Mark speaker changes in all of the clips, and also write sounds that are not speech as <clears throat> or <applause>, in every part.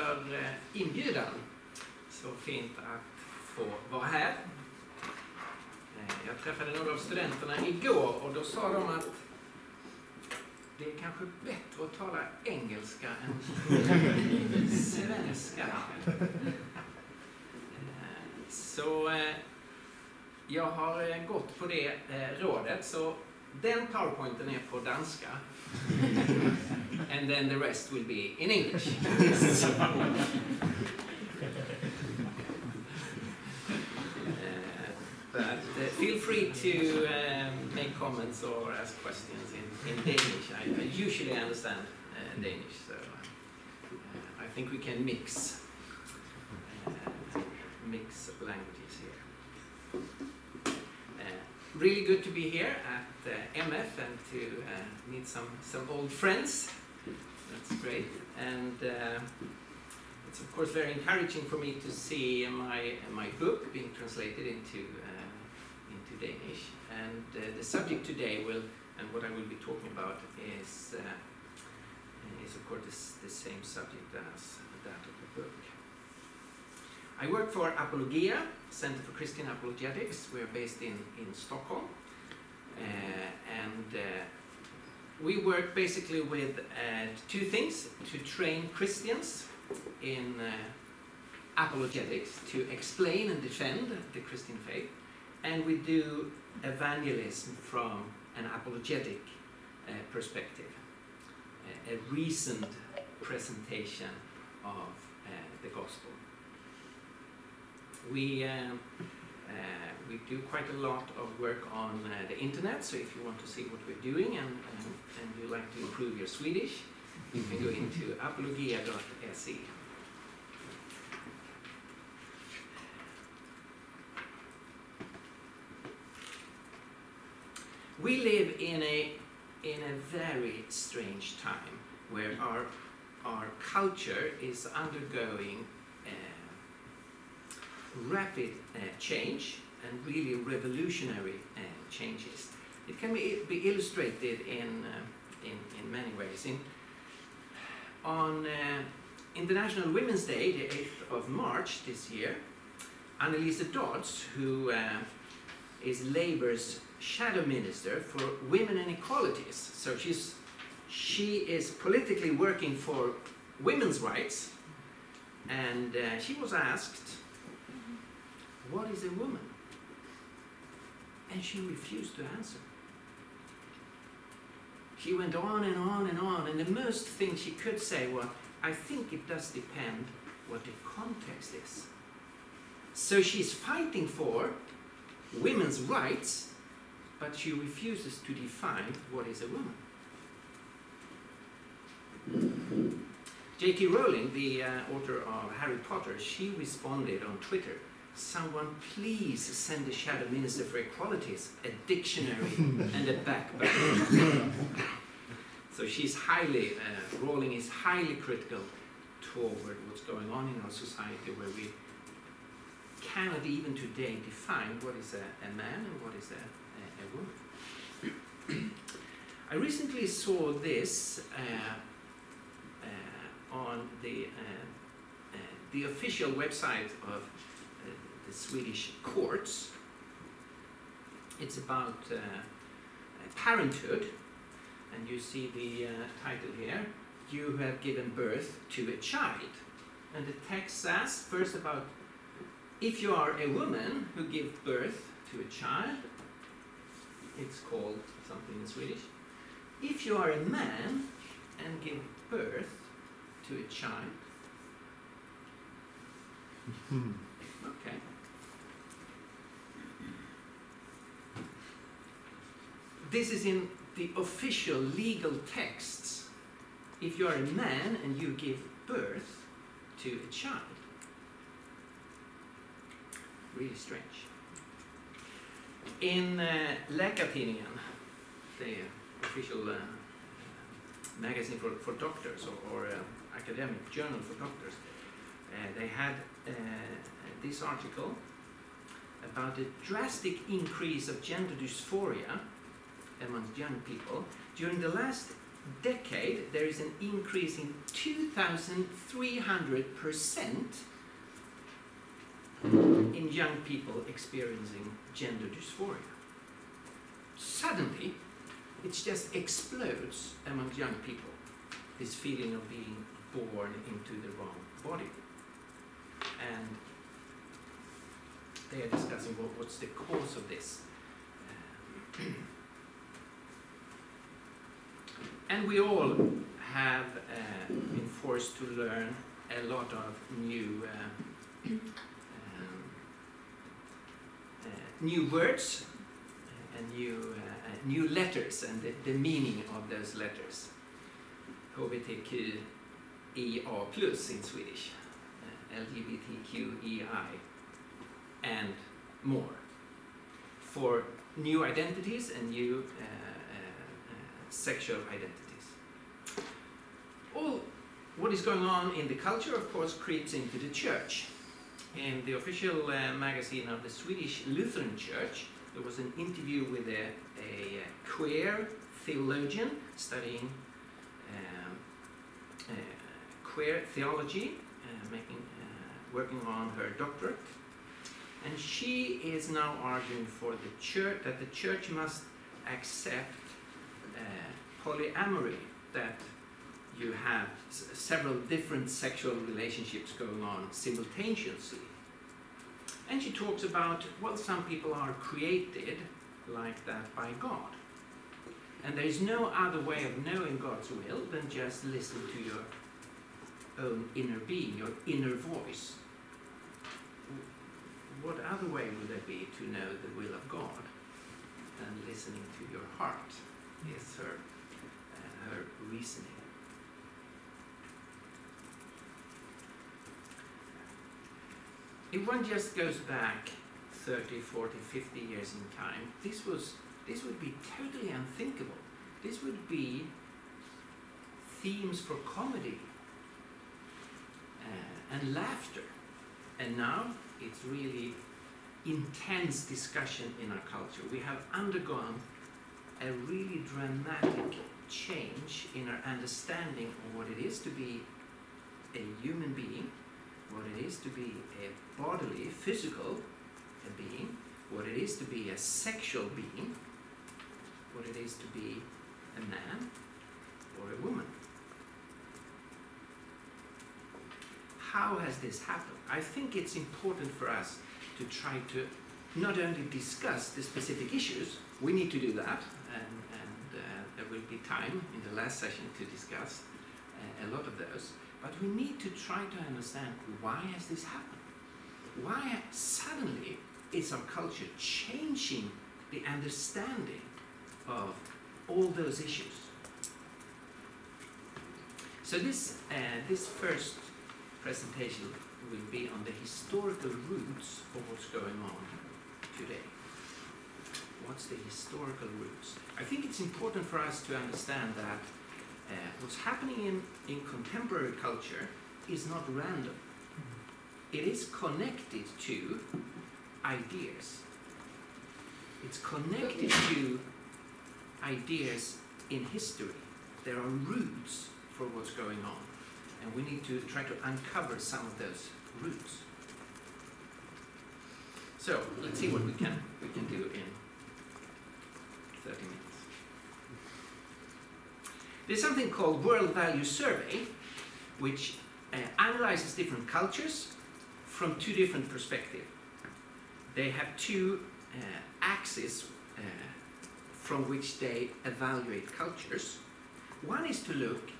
Speaker 1: för eh, inbjudan. Så fint att få vara här. Eh, Jag träffade några av studenterna igår och då sa de att det är kanske bättre att tala engelska än <laughs> svenska. Eh, Så jag har gått på det rådet. Så den powerpointen är på danska. <laughs> And then the rest will be in English. <laughs> <laughs> Uh, but uh, feel free to um, make comments or ask questions in, in Danish. I, I usually understand uh, Danish, so uh, I think we can mix uh, mix languages here. Uh, really good to be here at uh, MF and to uh, meet some some old friends. That's great, and uh, it's of course very encouraging for me to see my my book being translated into uh, into Danish. And uh, the subject today will, and what I will be talking about is uh, is of course this, the same subject as that of the book. I work for Apologia, Center for Christian Apologetics. We're based in in Stockholm, uh, and. We work basically with uh, two things to train Christians in uh, apologetics, to explain and defend the Christian faith, and we do evangelism from an apologetic uh, perspective, a, a reasoned presentation of uh, the gospel. We um, we do quite a lot of work on uh, the internet, so if you want to see what we're doing and, and, and you like to improve your Swedish, you can go into apologia.se. We live in a, in a very strange time where our, our culture is undergoing uh, rapid uh, change and really revolutionary uh, changes. It can be, illustrated in, uh, in, in many ways. In, on International Women's Day, the 8th of March this year, Anneliese Dodds, who is Labour's shadow minister for women and equalities, so she's, she is politically working for women's rights, and uh, she was asked, What is a woman? And she refused to answer. She went on and on and on, and the most thing she could say was, I think it does depend what the context is. So she's fighting for women's rights, but she refuses to define what is a woman. J.K. Rowling, the uh, author of Harry Potter, she responded on Twitter Someone please send the Shadow Minister for Equalities a dictionary <laughs> and a backbone. so she's highly, uh, Rowling is highly critical toward what's going on in our society where we cannot even today define what is a, a man and what is a, a, a woman. <clears throat> I recently saw this uh, uh, on the, uh, uh, the official website of the Swedish courts. It's about uh, parenthood, and you see the uh, title here You have given birth to a child. And the text says first about if you are a woman who gives birth to a child, it's called something in Swedish. If you are a man and give birth to a child, okay. This is in the official legal texts. If you are a man and you give birth to a child, really strange. In uh, the official uh, magazine for, for doctors or, or uh, academic journal for doctors, uh, they had uh, this article about a drastic increase of gender dysphoria amongst young people during the last decade, there is an increase in 2,300% in young people experiencing gender dysphoria. Suddenly, it just explodes among young people, this feeling of being born into the wrong body. And they are discussing what, what's the cause of this. Um, <clears throat> and we all have uh, been forced to learn a lot of new uh, um, uh, new words and new uh, uh, new letters and the, the meaning of those letters. HBTQIA plus in Swedish, uh, LGBTQEI, and more for new identities and new uh, uh, uh, sexual identities. All what is going on in the culture, of course, creeps into the church. In the official uh, magazine of the Swedish Lutheran Church, there was an interview with a, a queer theologian studying um, uh, queer theology, uh, making, uh, working on her doctorate. And she is now arguing for the church that the church must accept uh, Uh, polyamory, that you have several different sexual relationships going on simultaneously. And she talks about, well, some people are created like that by God. And there is no other way of knowing God's will than just listen to your own inner being, your inner voice. What other way would there be to know the will of God than listening to your heart? Is her, uh, her reasoning. If one just goes back 30, 40, 50 years in time, this was this would be totally unthinkable. This would be themes for comedy uh, and laughter. And now it's really intense discussion in our culture. We have undergone a really dramatic change in our understanding of what it is to be a human being, what it is to be a bodily, physical being, what it is to be a sexual being, what it is to be a man or a woman. How has this happened? I think it's important for us to try to not only discuss the specific issues, we need to do that, and, and uh, there will be time in the last session to discuss uh, a lot of those, but we need to try to understand why has this happened? Why suddenly is our culture changing the understanding of all those issues? So this, uh, this first presentation will be on the historical roots of what's going on today. What's the historical roots? I think it's important for us to understand that uh, what's happening in, in contemporary culture is not random. It is connected to ideas. It's connected to ideas in history. There are roots for what's going on, and we need to try to uncover some of those roots. So let's see what we can we can do in 30 minutes. There's something called World Value Survey, which uh, analyzes different cultures from two different perspectives. They have two uh, axes uh, from which they evaluate cultures. One is to look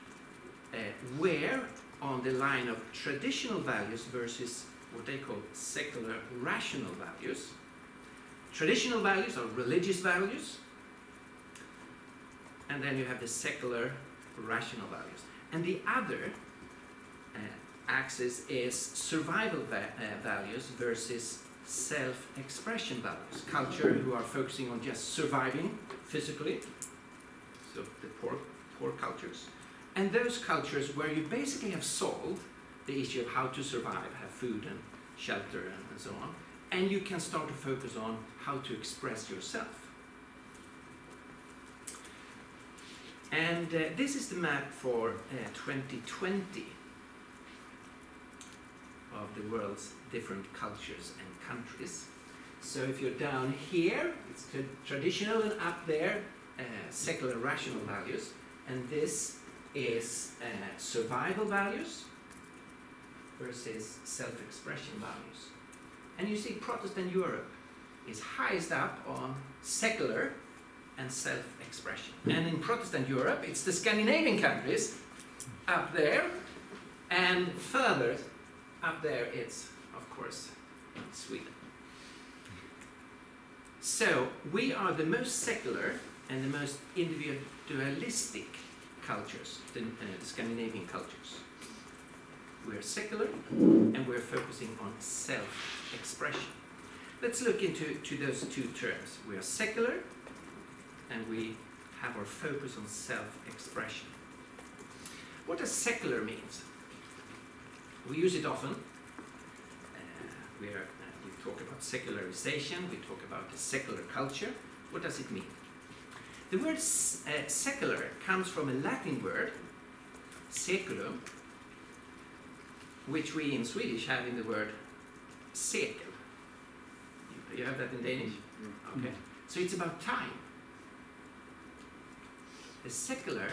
Speaker 1: uh, where on the line of traditional values versus what they call secular rational values. Traditional values are religious values, and then you have the secular rational values. And the other uh, axis is survival va- uh, values versus self-expression values. Culture who are focusing on just surviving physically, so the poor, poor cultures. And those cultures where you basically have solved the issue of how to survive, have food and shelter and, and so on, and you can start to focus on how to express yourself. And uh, this is the map for uh, 2020 of the world's different cultures and countries. So if you're down here, it's tra- traditional, and up there, uh, secular rational values. And this is uh, survival values versus self expression values. And you see, Protestant Europe is highest up on secular and self expression. And in Protestant Europe, it's the Scandinavian countries up there, and further up there, it's, of course, Sweden. So, we are the most secular and the most individualistic cultures, the uh, Scandinavian cultures. We're secular and we're focusing on self expression. Let's look into to those two terms. We are secular and we have our focus on self expression. What does secular mean? We use it often. Uh, we, are, uh, we talk about secularization, we talk about the secular culture. What does it mean? The word uh, secular comes from a Latin word, seculum, which we in Swedish have in the word sekel. You- You have that in Danish? Okay. So it's about time. The secular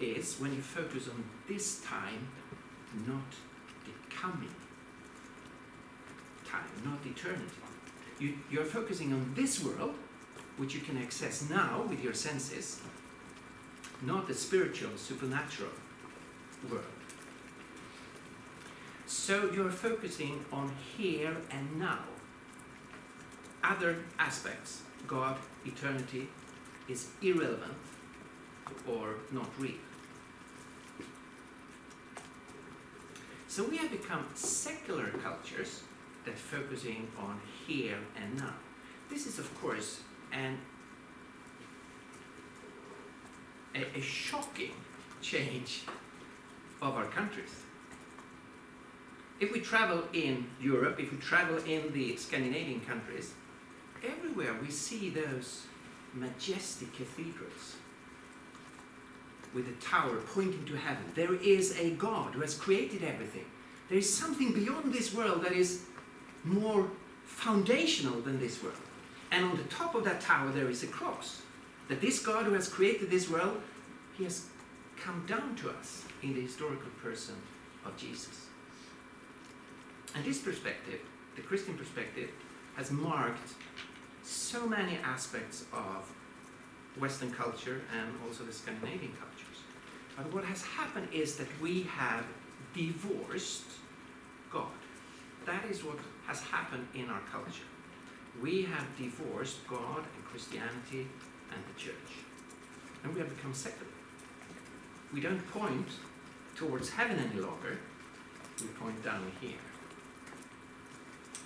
Speaker 1: is when you focus on this time, not the coming time, not eternity. You, you're focusing on this world, which you can access now with your senses, not the spiritual, supernatural world. So you're focusing on here and now. Other aspects, God, eternity, is irrelevant or not real. So we have become secular cultures that focusing on here and now. This is of course an a, a shocking change of our countries. If we travel in Europe, if we travel in the Scandinavian countries, everywhere we see those majestic cathedrals with a tower pointing to heaven. There is a God who has created everything. There is something beyond this world that is more foundational than this world. And on the top of that tower, there is a cross. That this God who has created this world, he has come down to us in the historical person of Jesus. And this perspective, the Christian perspective, has marked so many aspects of Western culture and also the Scandinavian cultures. But what has happened is that we have divorced God. That is what has happened in our culture. We have divorced God and Christianity and the church. And we have become secular. We don't point towards heaven any longer, we point down here.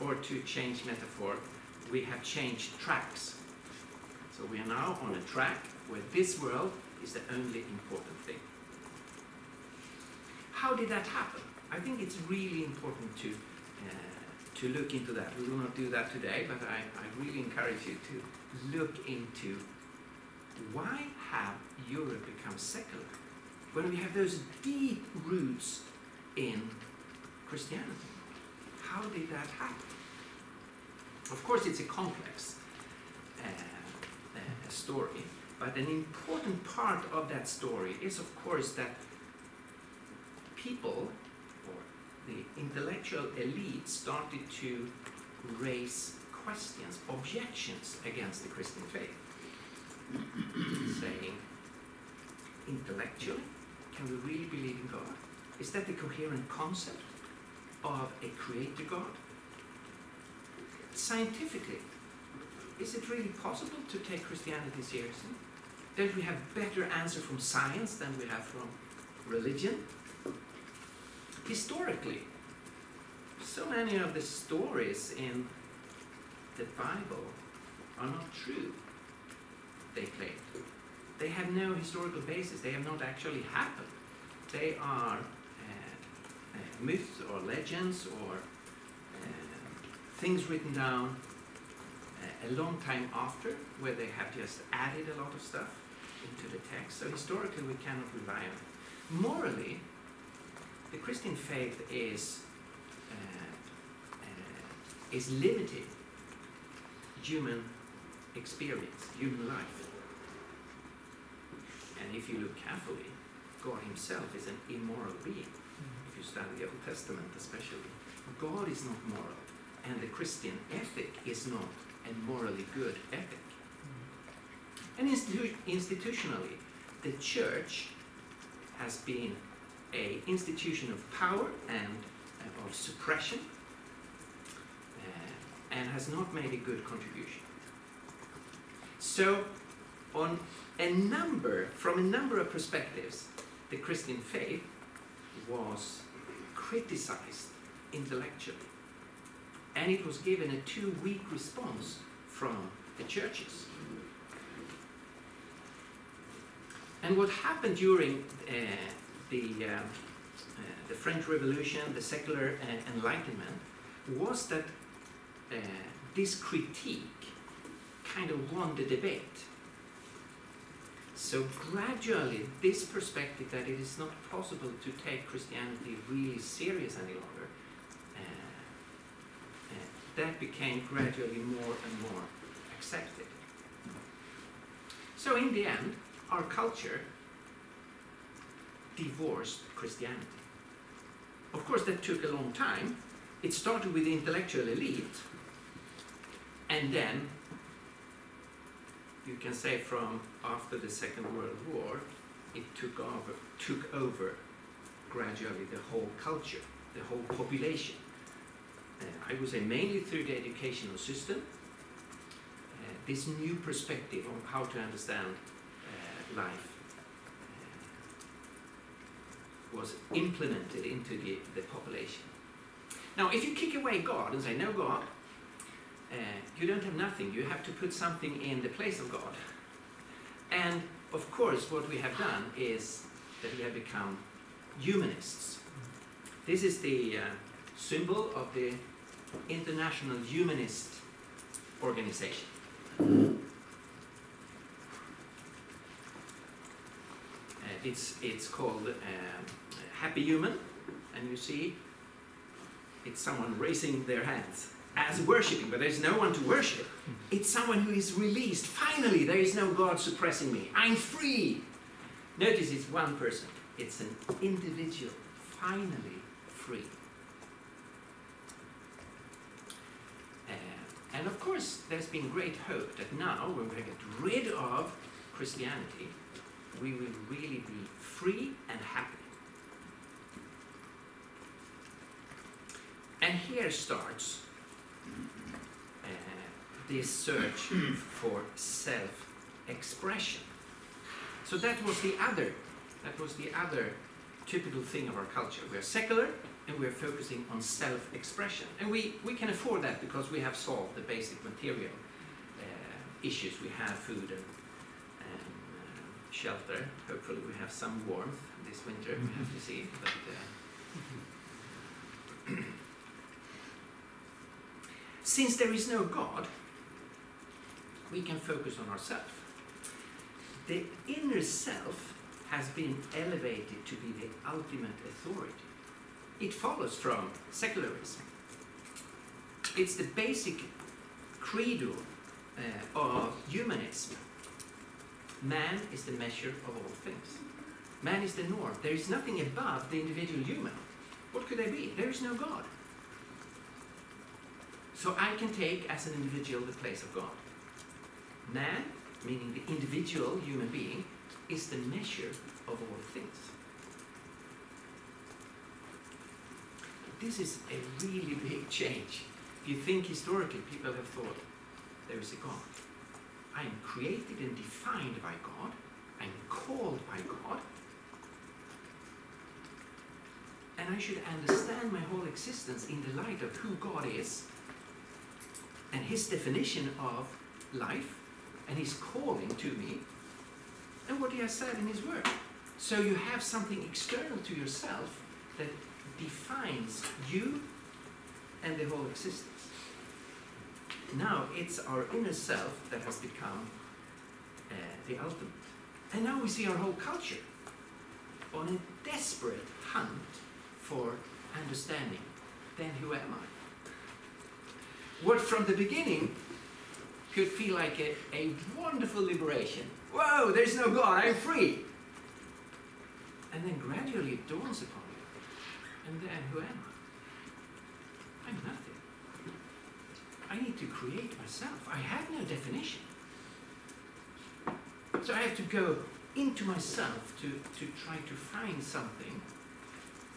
Speaker 1: Or to change metaphor, we have changed tracks. So we are now on a track where this world is the only important thing. How did that happen? I think it's really important to uh, to look into that. We will not do that today, but I, I really encourage you to look into why have Europe become secular when we have those deep roots in Christianity? How did that happen? Of course, it's a complex uh, uh, story, but an important part of that story is, of course, that people or the intellectual elite started to raise questions, objections against the Christian faith, <clears throat> saying, intellectually, can we really believe in God? Is that the coherent concept of a creator God? Scientifically, is it really possible to take Christianity seriously? Don't we have better answer from science than we have from religion? Historically, so many of the stories in the Bible are not true, they claim. They have no historical basis, they have not actually happened. They are uh, uh, myths or legends or uh, things written down uh, a long time after, where they have just added a lot of stuff, into the text, so historically we cannot rely on it. Morally, the Christian faith is uh, uh, is limited human experience, human life. And if you look carefully, God Himself is an immoral being. If you study the Old Testament, especially, God is not moral, and the Christian ethic is not a morally good ethic. And institu- institutionally, the church has been a institution of power and uh, of suppression uh, and has not made a good contribution. So, on a number, from a number of perspectives, the Christian faith was criticized intellectually. And it was given a too weak response from the churches. And what happened during uh, the, uh, uh, the French Revolution, the secular uh, enlightenment, was that uh, this critique kind of won the debate. So gradually, this perspective that it is not possible to take Christianity really serious any longer, uh, uh, that became gradually more and more accepted. So in the end, our culture divorced Christianity. Of course, that took a long time. It started with the intellectual elite, and then you can say from after the Second World War, it took over, took over gradually the whole culture, the whole population. Uh, I would say mainly through the educational system, uh, this new perspective on how to understand uh, life uh, was implemented into the, the population. Now, if you kick away God and say, no God, uh, you don't have nothing. You have to put something in the place of God. And of course, what we have done is that we have become humanists. This is the uh, symbol of the International Humanist Organization. Uh, it's, it's called um, Happy Human, and you see it's someone raising their hands as worshiping, but there's no one to worship. It's someone who is released. Finally, there is no God suppressing me. I'm free. Notice it's one person, it's an individual, finally free. Uh, and of course, there's been great hope that now, when we get rid of Christianity, we will really be free and happy. And here starts uh, this search for self-expression. So that was the other, that was the other typical thing of our culture. We are secular and we are focusing on self-expression, and we, we can afford that because we have solved the basic material uh, issues. We have food and, and uh, shelter. Hopefully, we have some warmth this winter. We have to see, but. Since there is no God, we can focus on ourselves. The inner self has been elevated to be the ultimate authority. It follows from secularism. It's the basic credo uh, of humanism. Man is the measure of all things. Man is the norm. There is nothing above the individual human. What could there be? There is no God. So I can take as an individual the place of God. Man, meaning the individual human being, is the measure of all things. This is a really big change. If you think historically, people have thought there is a God. I am created and defined by God. I'm called by God. And I should understand my whole existence in the light of who God is and his definition of life and his calling to me and what he has said in his word. So you have something external to yourself that defines you and the whole existence. Now it's our inner self that has become uh, the ultimate. And now we see our whole culture on a desperate hunt for understanding. Then who am I? What from the beginning could feel like a, a wonderful liberation. Whoa, there's no God, I'm free. And then gradually it dawns upon you. And then who am I? I'm nothing. I need to create myself. I have no definition. So I have to go into myself to, to try to find something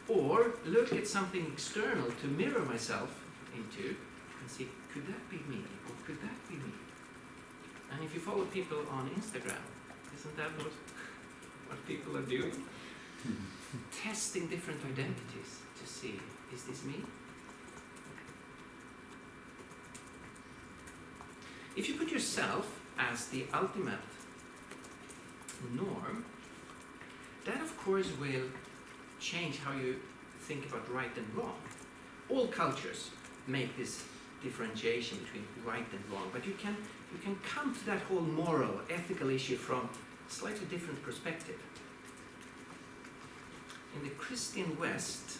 Speaker 1: or look at something external to mirror myself into and see, could that be me? Or could that be me? And if you follow people on Instagram, isn't that what, what people are doing? <laughs> Testing different identities to see, is this me? If you put yourself as the ultimate norm, that of course will change how you think about right and wrong. All cultures make this differentiation between right and wrong, but you can, you can come to that whole moral, ethical issue from a slightly different perspective. In the Christian West,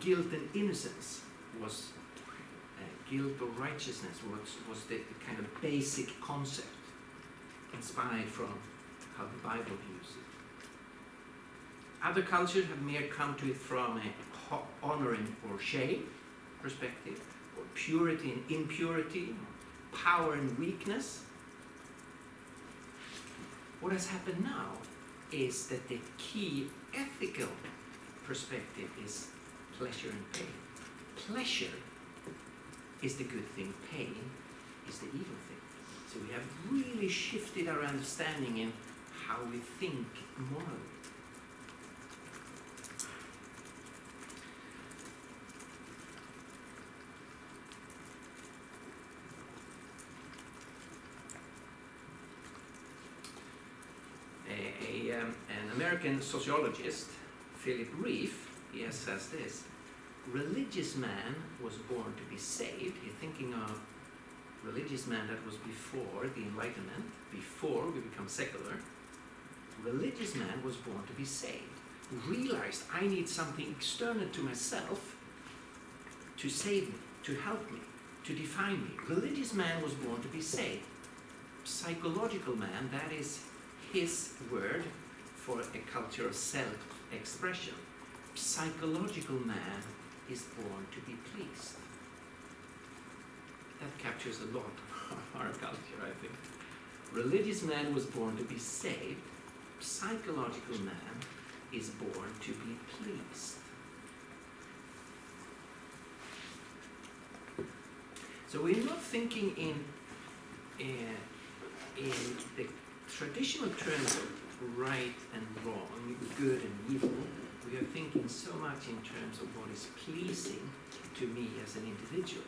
Speaker 1: guilt and innocence was uh, guilt or righteousness was, was the, the kind of basic concept inspired from how the Bible views it. Other cultures have mere come to it from a honoring or shame perspective, or purity and impurity, power and weakness. What has happened now is that the key ethical perspective is pleasure and pain. Pleasure is the good thing, pain is the evil thing. So we have really shifted our understanding in how we think morally. A, a, um, an American sociologist, Philip Rieff, he says this religious man was born to be saved. You're thinking of religious man that was before the Enlightenment, before we become secular. Religious man was born to be saved. Realized I need something external to myself to save me, to help me, to define me. Religious man was born to be saved. Psychological man, that is his word for a culture of self expression. Psychological man is born to be pleased. That captures a lot of our culture, I think. Religious man was born to be saved. Psychological man is born to be pleased. So we're not thinking in, uh, in the traditional terms of right and wrong, good and evil. We are thinking so much in terms of what is pleasing to me as an individual.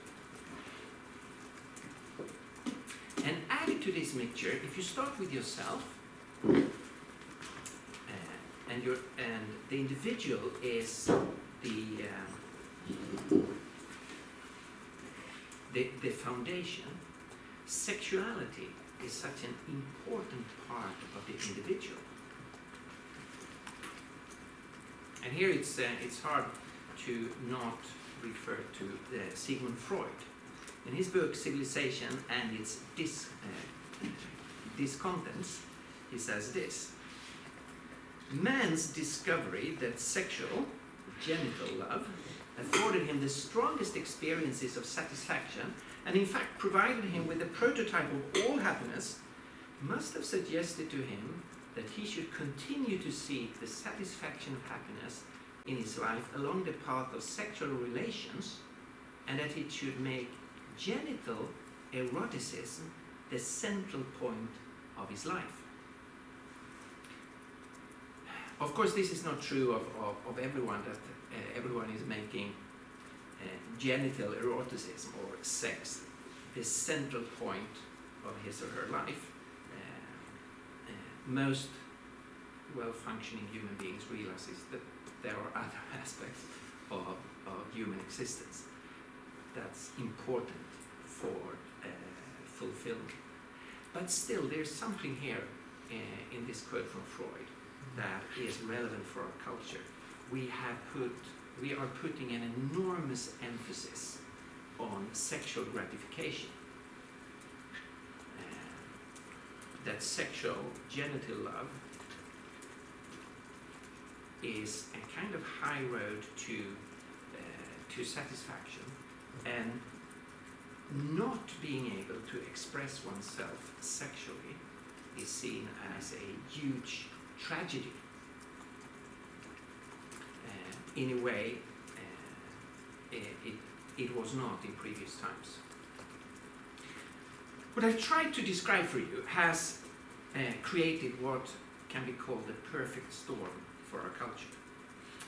Speaker 1: And added to this mixture, if you start with yourself, uh, and your and the individual is the uh, the, the foundation, sexuality is such an important part of the individual. And here it's, uh, it's hard to not refer to uh, Sigmund Freud. In his book Civilization and its dis, uh, discontents, he says this Man's discovery that sexual, genital love, afforded him the strongest experiences of satisfaction and in fact provided him with a prototype of all happiness must have suggested to him that he should continue to seek the satisfaction of happiness in his life along the path of sexual relations and that he should make genital eroticism the central point of his life. Of course, this is not true of, of, of everyone, that uh, everyone is making genital eroticism or sex the central point of his or her life most well-functioning human beings realize that there are other <laughs> aspects of, of human existence that's important for uh, fulfillment. But still, there's something here uh, in this quote from Freud that is relevant for our culture. We have put, we are putting an enormous emphasis on sexual gratification. Uh, that sexual genital love is a kind of high road to uh, to satisfaction and not being able to express oneself sexually is seen as a huge tragedy. In a way, uh, it, it, it was not in previous times. What I've tried to describe for you has uh, created what can be called the perfect storm for our culture.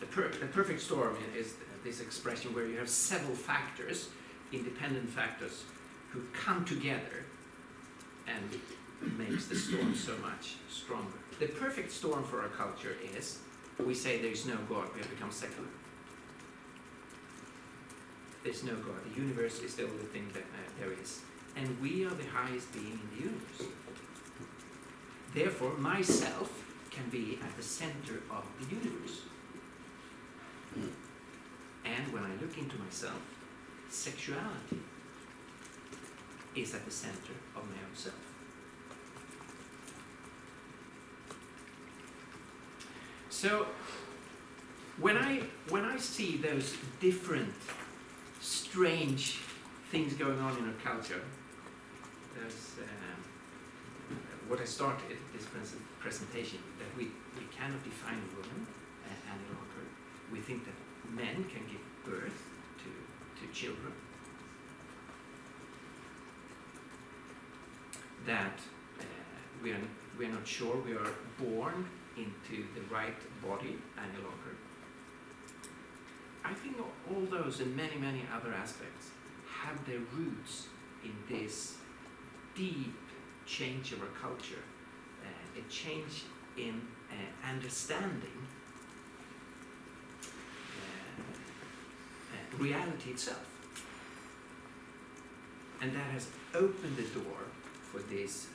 Speaker 1: The, per the perfect storm is this expression where you have several factors, independent factors, who come together and makes the storm so much stronger. The perfect storm for our culture is we say there is no God, we have become secular. There's no God. The universe is the only thing that uh, there is. And we are the highest being in the universe. Therefore, myself can be at the center of the universe. And when I look into myself, sexuality is at the center of my own self. So when I when I see those different strange things going on in our culture, there's um, what I started this presentation that we, we cannot define a woman uh, any longer. We think that men can give birth to, to children. That uh, we, are, we are not sure we are born into the right body any longer. I think all those and many, many other aspects have their roots in this deep change of our culture, uh, a change in uh, understanding uh, uh, reality itself. And that has opened the door for this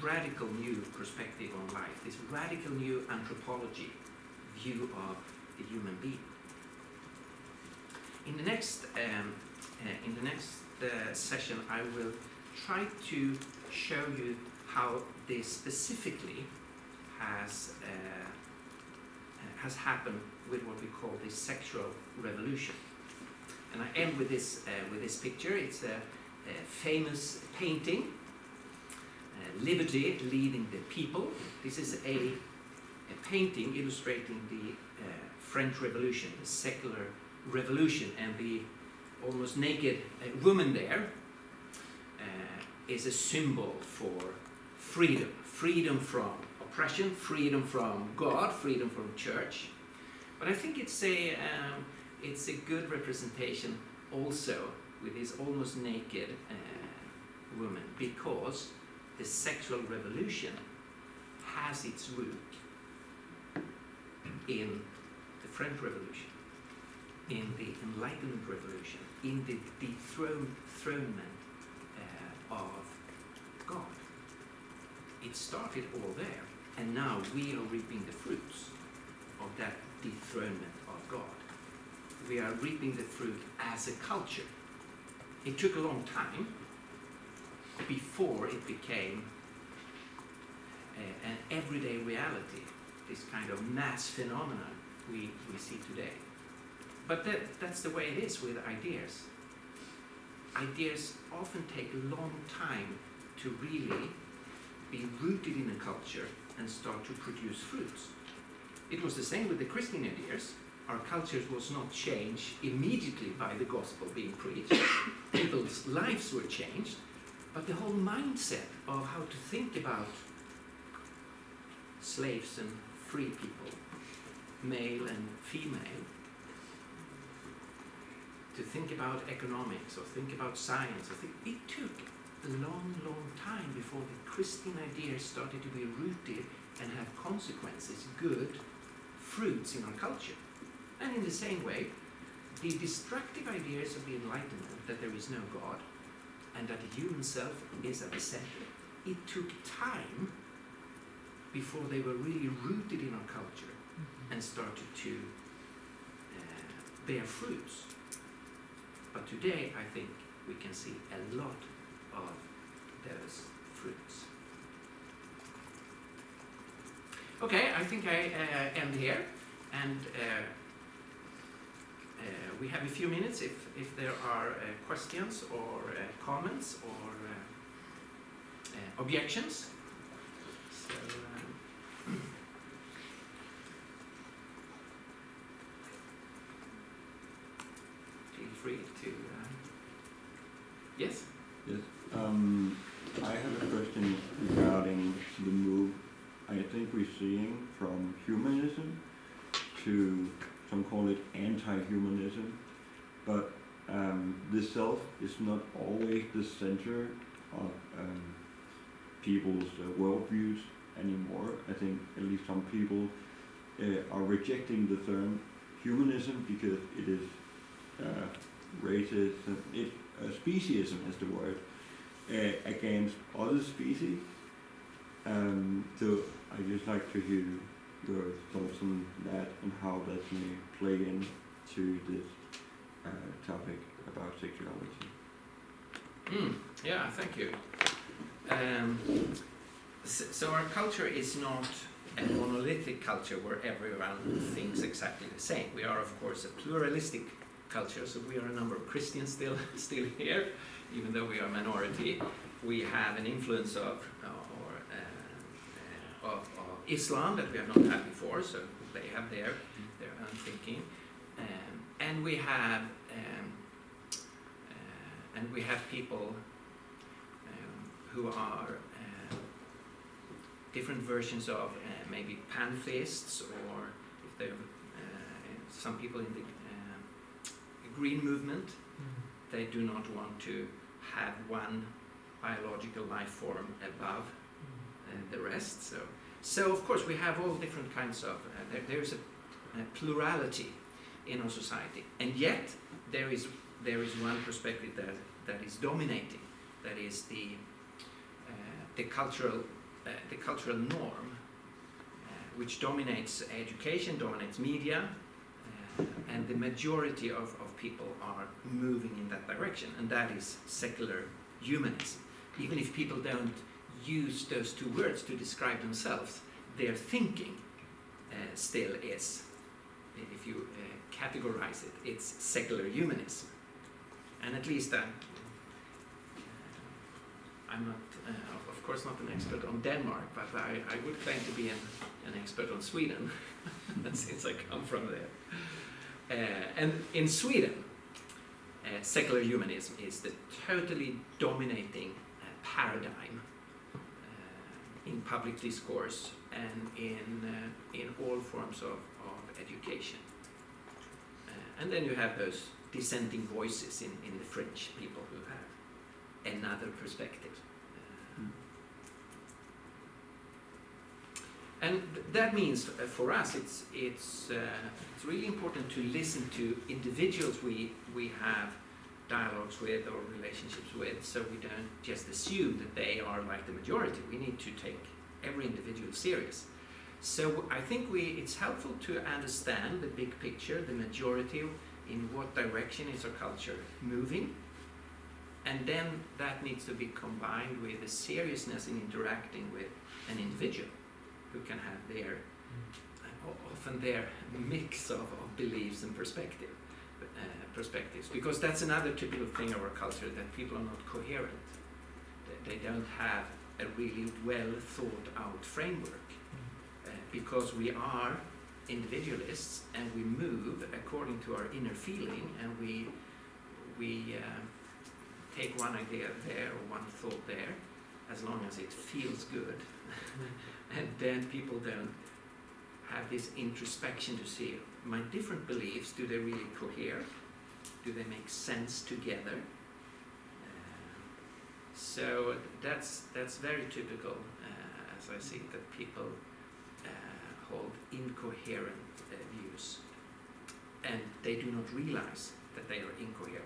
Speaker 1: radical new perspective on life, this radical new anthropology view of the human being. In the next, um, uh, in the next uh, session, I will try to show you how this specifically has uh, has happened with what we call the sexual revolution. And I end with this uh, with this picture. It's a, a famous painting, uh, Liberty leading the people. This is a, a painting illustrating the uh, French Revolution, the secular revolution, and the almost naked uh, woman there is a symbol for freedom. Freedom from oppression, freedom from God, freedom from church. But I think it's a, um, it's a good representation also with this almost naked uh, woman because the sexual revolution has its root in the French Revolution, in the Enlightenment Revolution, in the dethronement uh, of God. It started all there, and now we are reaping the fruits of that dethronement of God. We are reaping the fruit as a culture. It took a long time before it became an everyday reality, this kind of mass phenomenon we, we see today. But that, that's the way it is with ideas. Ideas often take a long time to really be rooted in a culture and start to produce fruits. It was the same with the Christian ideas. Our cultures was not changed immediately by the gospel being preached. <coughs> People's lives were changed, but the whole mindset of how to think about slaves and free people, male and female, to think about economics or think about science, or think, it took a long, long time before the Christian ideas started to be rooted and have consequences, good fruits in our culture. And in the same way, the destructive ideas of the Enlightenment, that there is no God, and that the human self is at the center, it took time before they were really rooted in our culture and started to uh, bear fruits. But today, I think we can see a lot of those fruits. Okay, I think I uh, end here, and uh, uh, we have a few minutes if, if there are uh, questions or uh, comments or uh, objections. So, um, feel free to. Uh, yes?
Speaker 2: Yes. Um, I have a question regarding the move I think we're seeing from humanism to some call it anti-humanism, but um, the self is not always the center of um, people's uh, worldviews anymore. I think at least some people uh, are rejecting the term humanism because it is uh, racist, it, uh, speciesism is the word, uh, against other species. Um, so I'd just like to hear your thoughts on that and how that may play into this uh, topic about sexuality.
Speaker 1: Mm, yeah, thank you. Um, so our culture is not a monolithic culture where everyone thinks exactly the same. We are, of course, a pluralistic culture. So we are a number of Christians still <laughs> still here, even though we are a minority. We have an influence of or uh, of, of Islam that we have not had before. So they have their their own thinking, um, and we have. Um, and we have people um, who are uh, different versions of uh, maybe pantheists, or if they're uh, some people in the uh, green movement, they do not want to have one biological life form above uh, the rest. So, so of course we have all different kinds of. Uh, there, there's a, a plurality in our society, and yet there is there is one perspective that that is dominating. That is the uh, the cultural uh, the cultural norm, uh, which dominates education, dominates media, uh, and the majority of, of people are moving in that direction, and that is secular humanism. Even if people don't use those two words to describe themselves, their thinking uh, still is, if you uh, categorize it, it's secular humanism. And at least uh, I'm not, uh, of course, not an expert on Denmark, but I, I would claim to be an, an expert on Sweden, <laughs> since I come from there. Uh, and in Sweden, uh, secular humanism is the totally dominating uh, paradigm uh, in public discourse and in, uh, in all forms of, of education. And then you have those dissenting voices in, in the French people who have another perspective. Uh, and that means uh, for us, it's, it's, uh, it's really important to listen to individuals we, we have dialogues with or relationships with, so we don't just assume that they are like the majority. We need to take every individual serious. So I think we, it's helpful to understand the big picture, the majority, in what direction is our culture moving, and then that needs to be combined with a seriousness in interacting with an individual who can have their uh, often their mix of, of beliefs and perspective uh, perspectives. Because that's another typical thing of our culture that people are not coherent. They- they don't have a really well thought out framework. Uh, because we are individualists and we move according to our inner feeling and we we uh, take one idea there or one thought there as long as it feels good. <laughs> And then people don't have this introspection to see my different beliefs do they really cohere? Do they make sense together? Uh, so that's that's very typical uh, as i see that people called incoherent uh, views. And they do not realize that they are incoherent.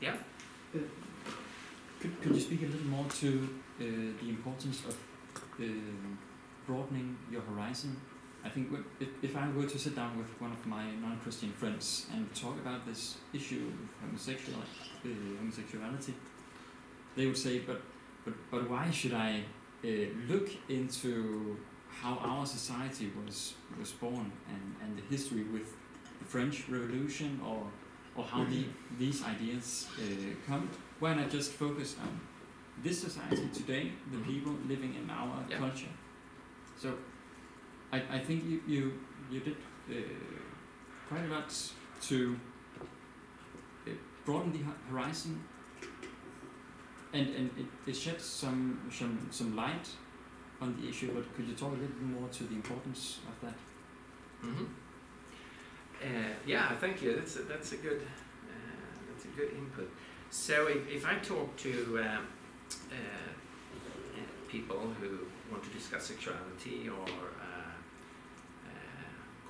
Speaker 1: Yeah?
Speaker 3: Uh, could, could you speak a little more to uh, the importance of um, broadening your horizon? I think if, I were to sit down with one of my non Christian friends and talk about this issue of uh, homosexuality, they would say, but but, but why should I uh, look into how our society was was born and, and the history with the French Revolution or or how the, these ideas uh, come when I just focus on this society today, the
Speaker 1: Mhm.
Speaker 3: people living in our
Speaker 1: Yeah.
Speaker 3: culture. So I, I think you, you, you did uh, quite a lot to broaden the horizon and, and it, it sheds some, some, some light on the issue, but could you talk a little bit more to the importance of that?
Speaker 1: Mhm. Uh, yeah, thank you. That's a, that's a good uh, that's a good input. So if, if I talk to uh, uh, people who want to discuss sexuality or uh, uh,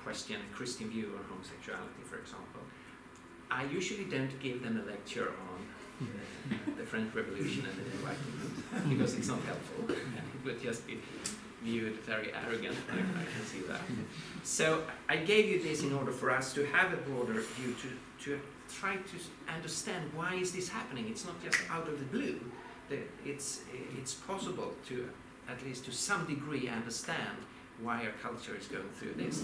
Speaker 1: question a Christian view on homosexuality, for example, I usually don't give them a lecture on <laughs> the French Revolution and the Enlightenment <laughs> because it's not helpful. and it would just be viewed very arrogant. I, I can see that. So I gave you this in order for us to have a broader view to, to try to understand why is this happening. It's not just out of the blue. It's it's possible to at least to some degree understand why our culture is going through this.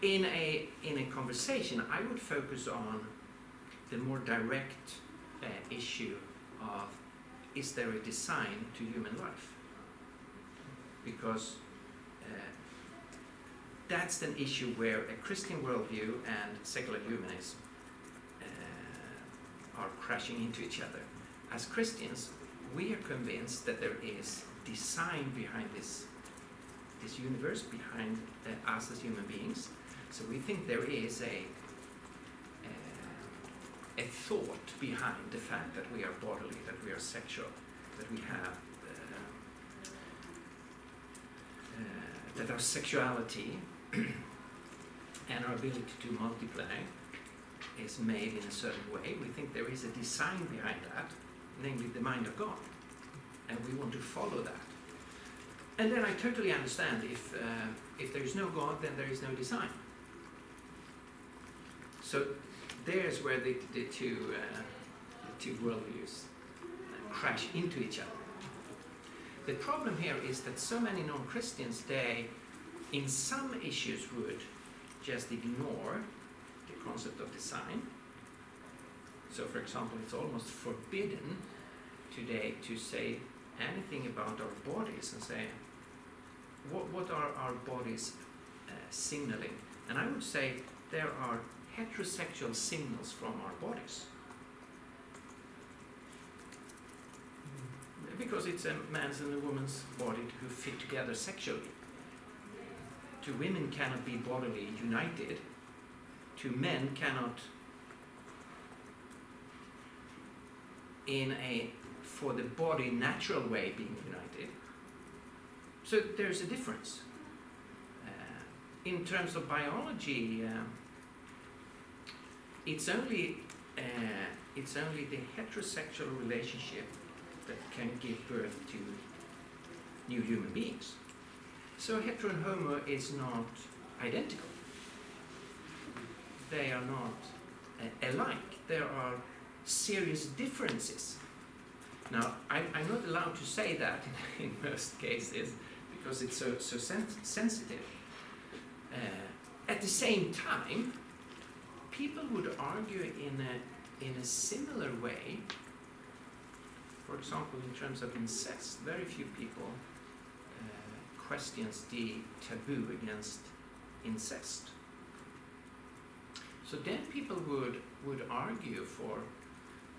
Speaker 1: In a in a conversation, I would focus on the more direct uh, issue of is there a design to human life? Because uh, that's an issue where a Christian worldview and secular humanism uh, are crashing into each other. As Christians, we are convinced that there is design behind this, this universe, behind uh, us as human beings. So we think there is a, a thought behind the fact that we are bodily, that we are sexual, that we have uh, uh, that our sexuality <clears throat> and our ability to multiply is made in a certain way. We think there is a design behind that, namely the mind of God, and we want to follow that. And then I totally understand if uh, if there is no God, then there is no design. So there's where the, the two uh, the two worldviews crash into each other. The problem here is that so many non-Christians, they, in some issues, would just ignore the concept of design. So, for example, it's almost forbidden today to say anything about our bodies and say, what, what are our bodies uh, signaling? And I would say there are heterosexual signals from our bodies. Because it's a man's and a woman's body who fit together sexually. Two women cannot be bodily united. Two men cannot, in a for the body natural way, being united. So there's a difference. Uh, in terms of biology, uh, it's only uh, it's only the heterosexual relationship that can give birth to new human beings. So hetero and homo is not identical. They are not uh, alike. There are serious differences. Now, I, I'm not allowed to say that in, <laughs> in most cases because it's so, so sen- sensitive. Uh, at the same time, would argue in a, in a similar way for example, in terms of incest, very few people uh, questions the taboo against incest. So then people would would argue for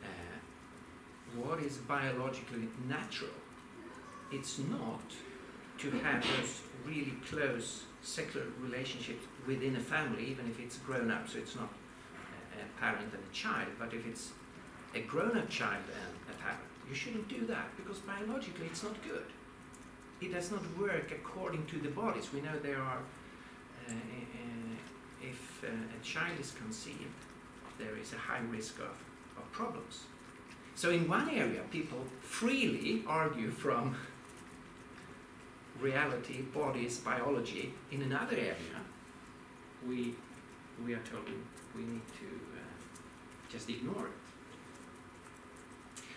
Speaker 1: uh, what is biologically natural. It's not to have those really close sexual relationships within a family, even if it's grown up, so it's not parent and a child, but if it's a grown up child and a parent, you shouldn't do that because biologically it's not good. It does not work according to the bodies. We know there are, uh, uh, if uh, a child is conceived, there is a high risk of, of problems. So in one area, people freely argue from reality, bodies, biology. In another area, we we are told we need to just ignore it.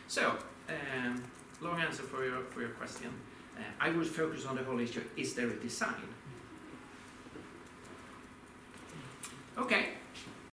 Speaker 1: So, um, long answer for your for your question. Uh, I would focus on the whole issue: is there a design? Okay.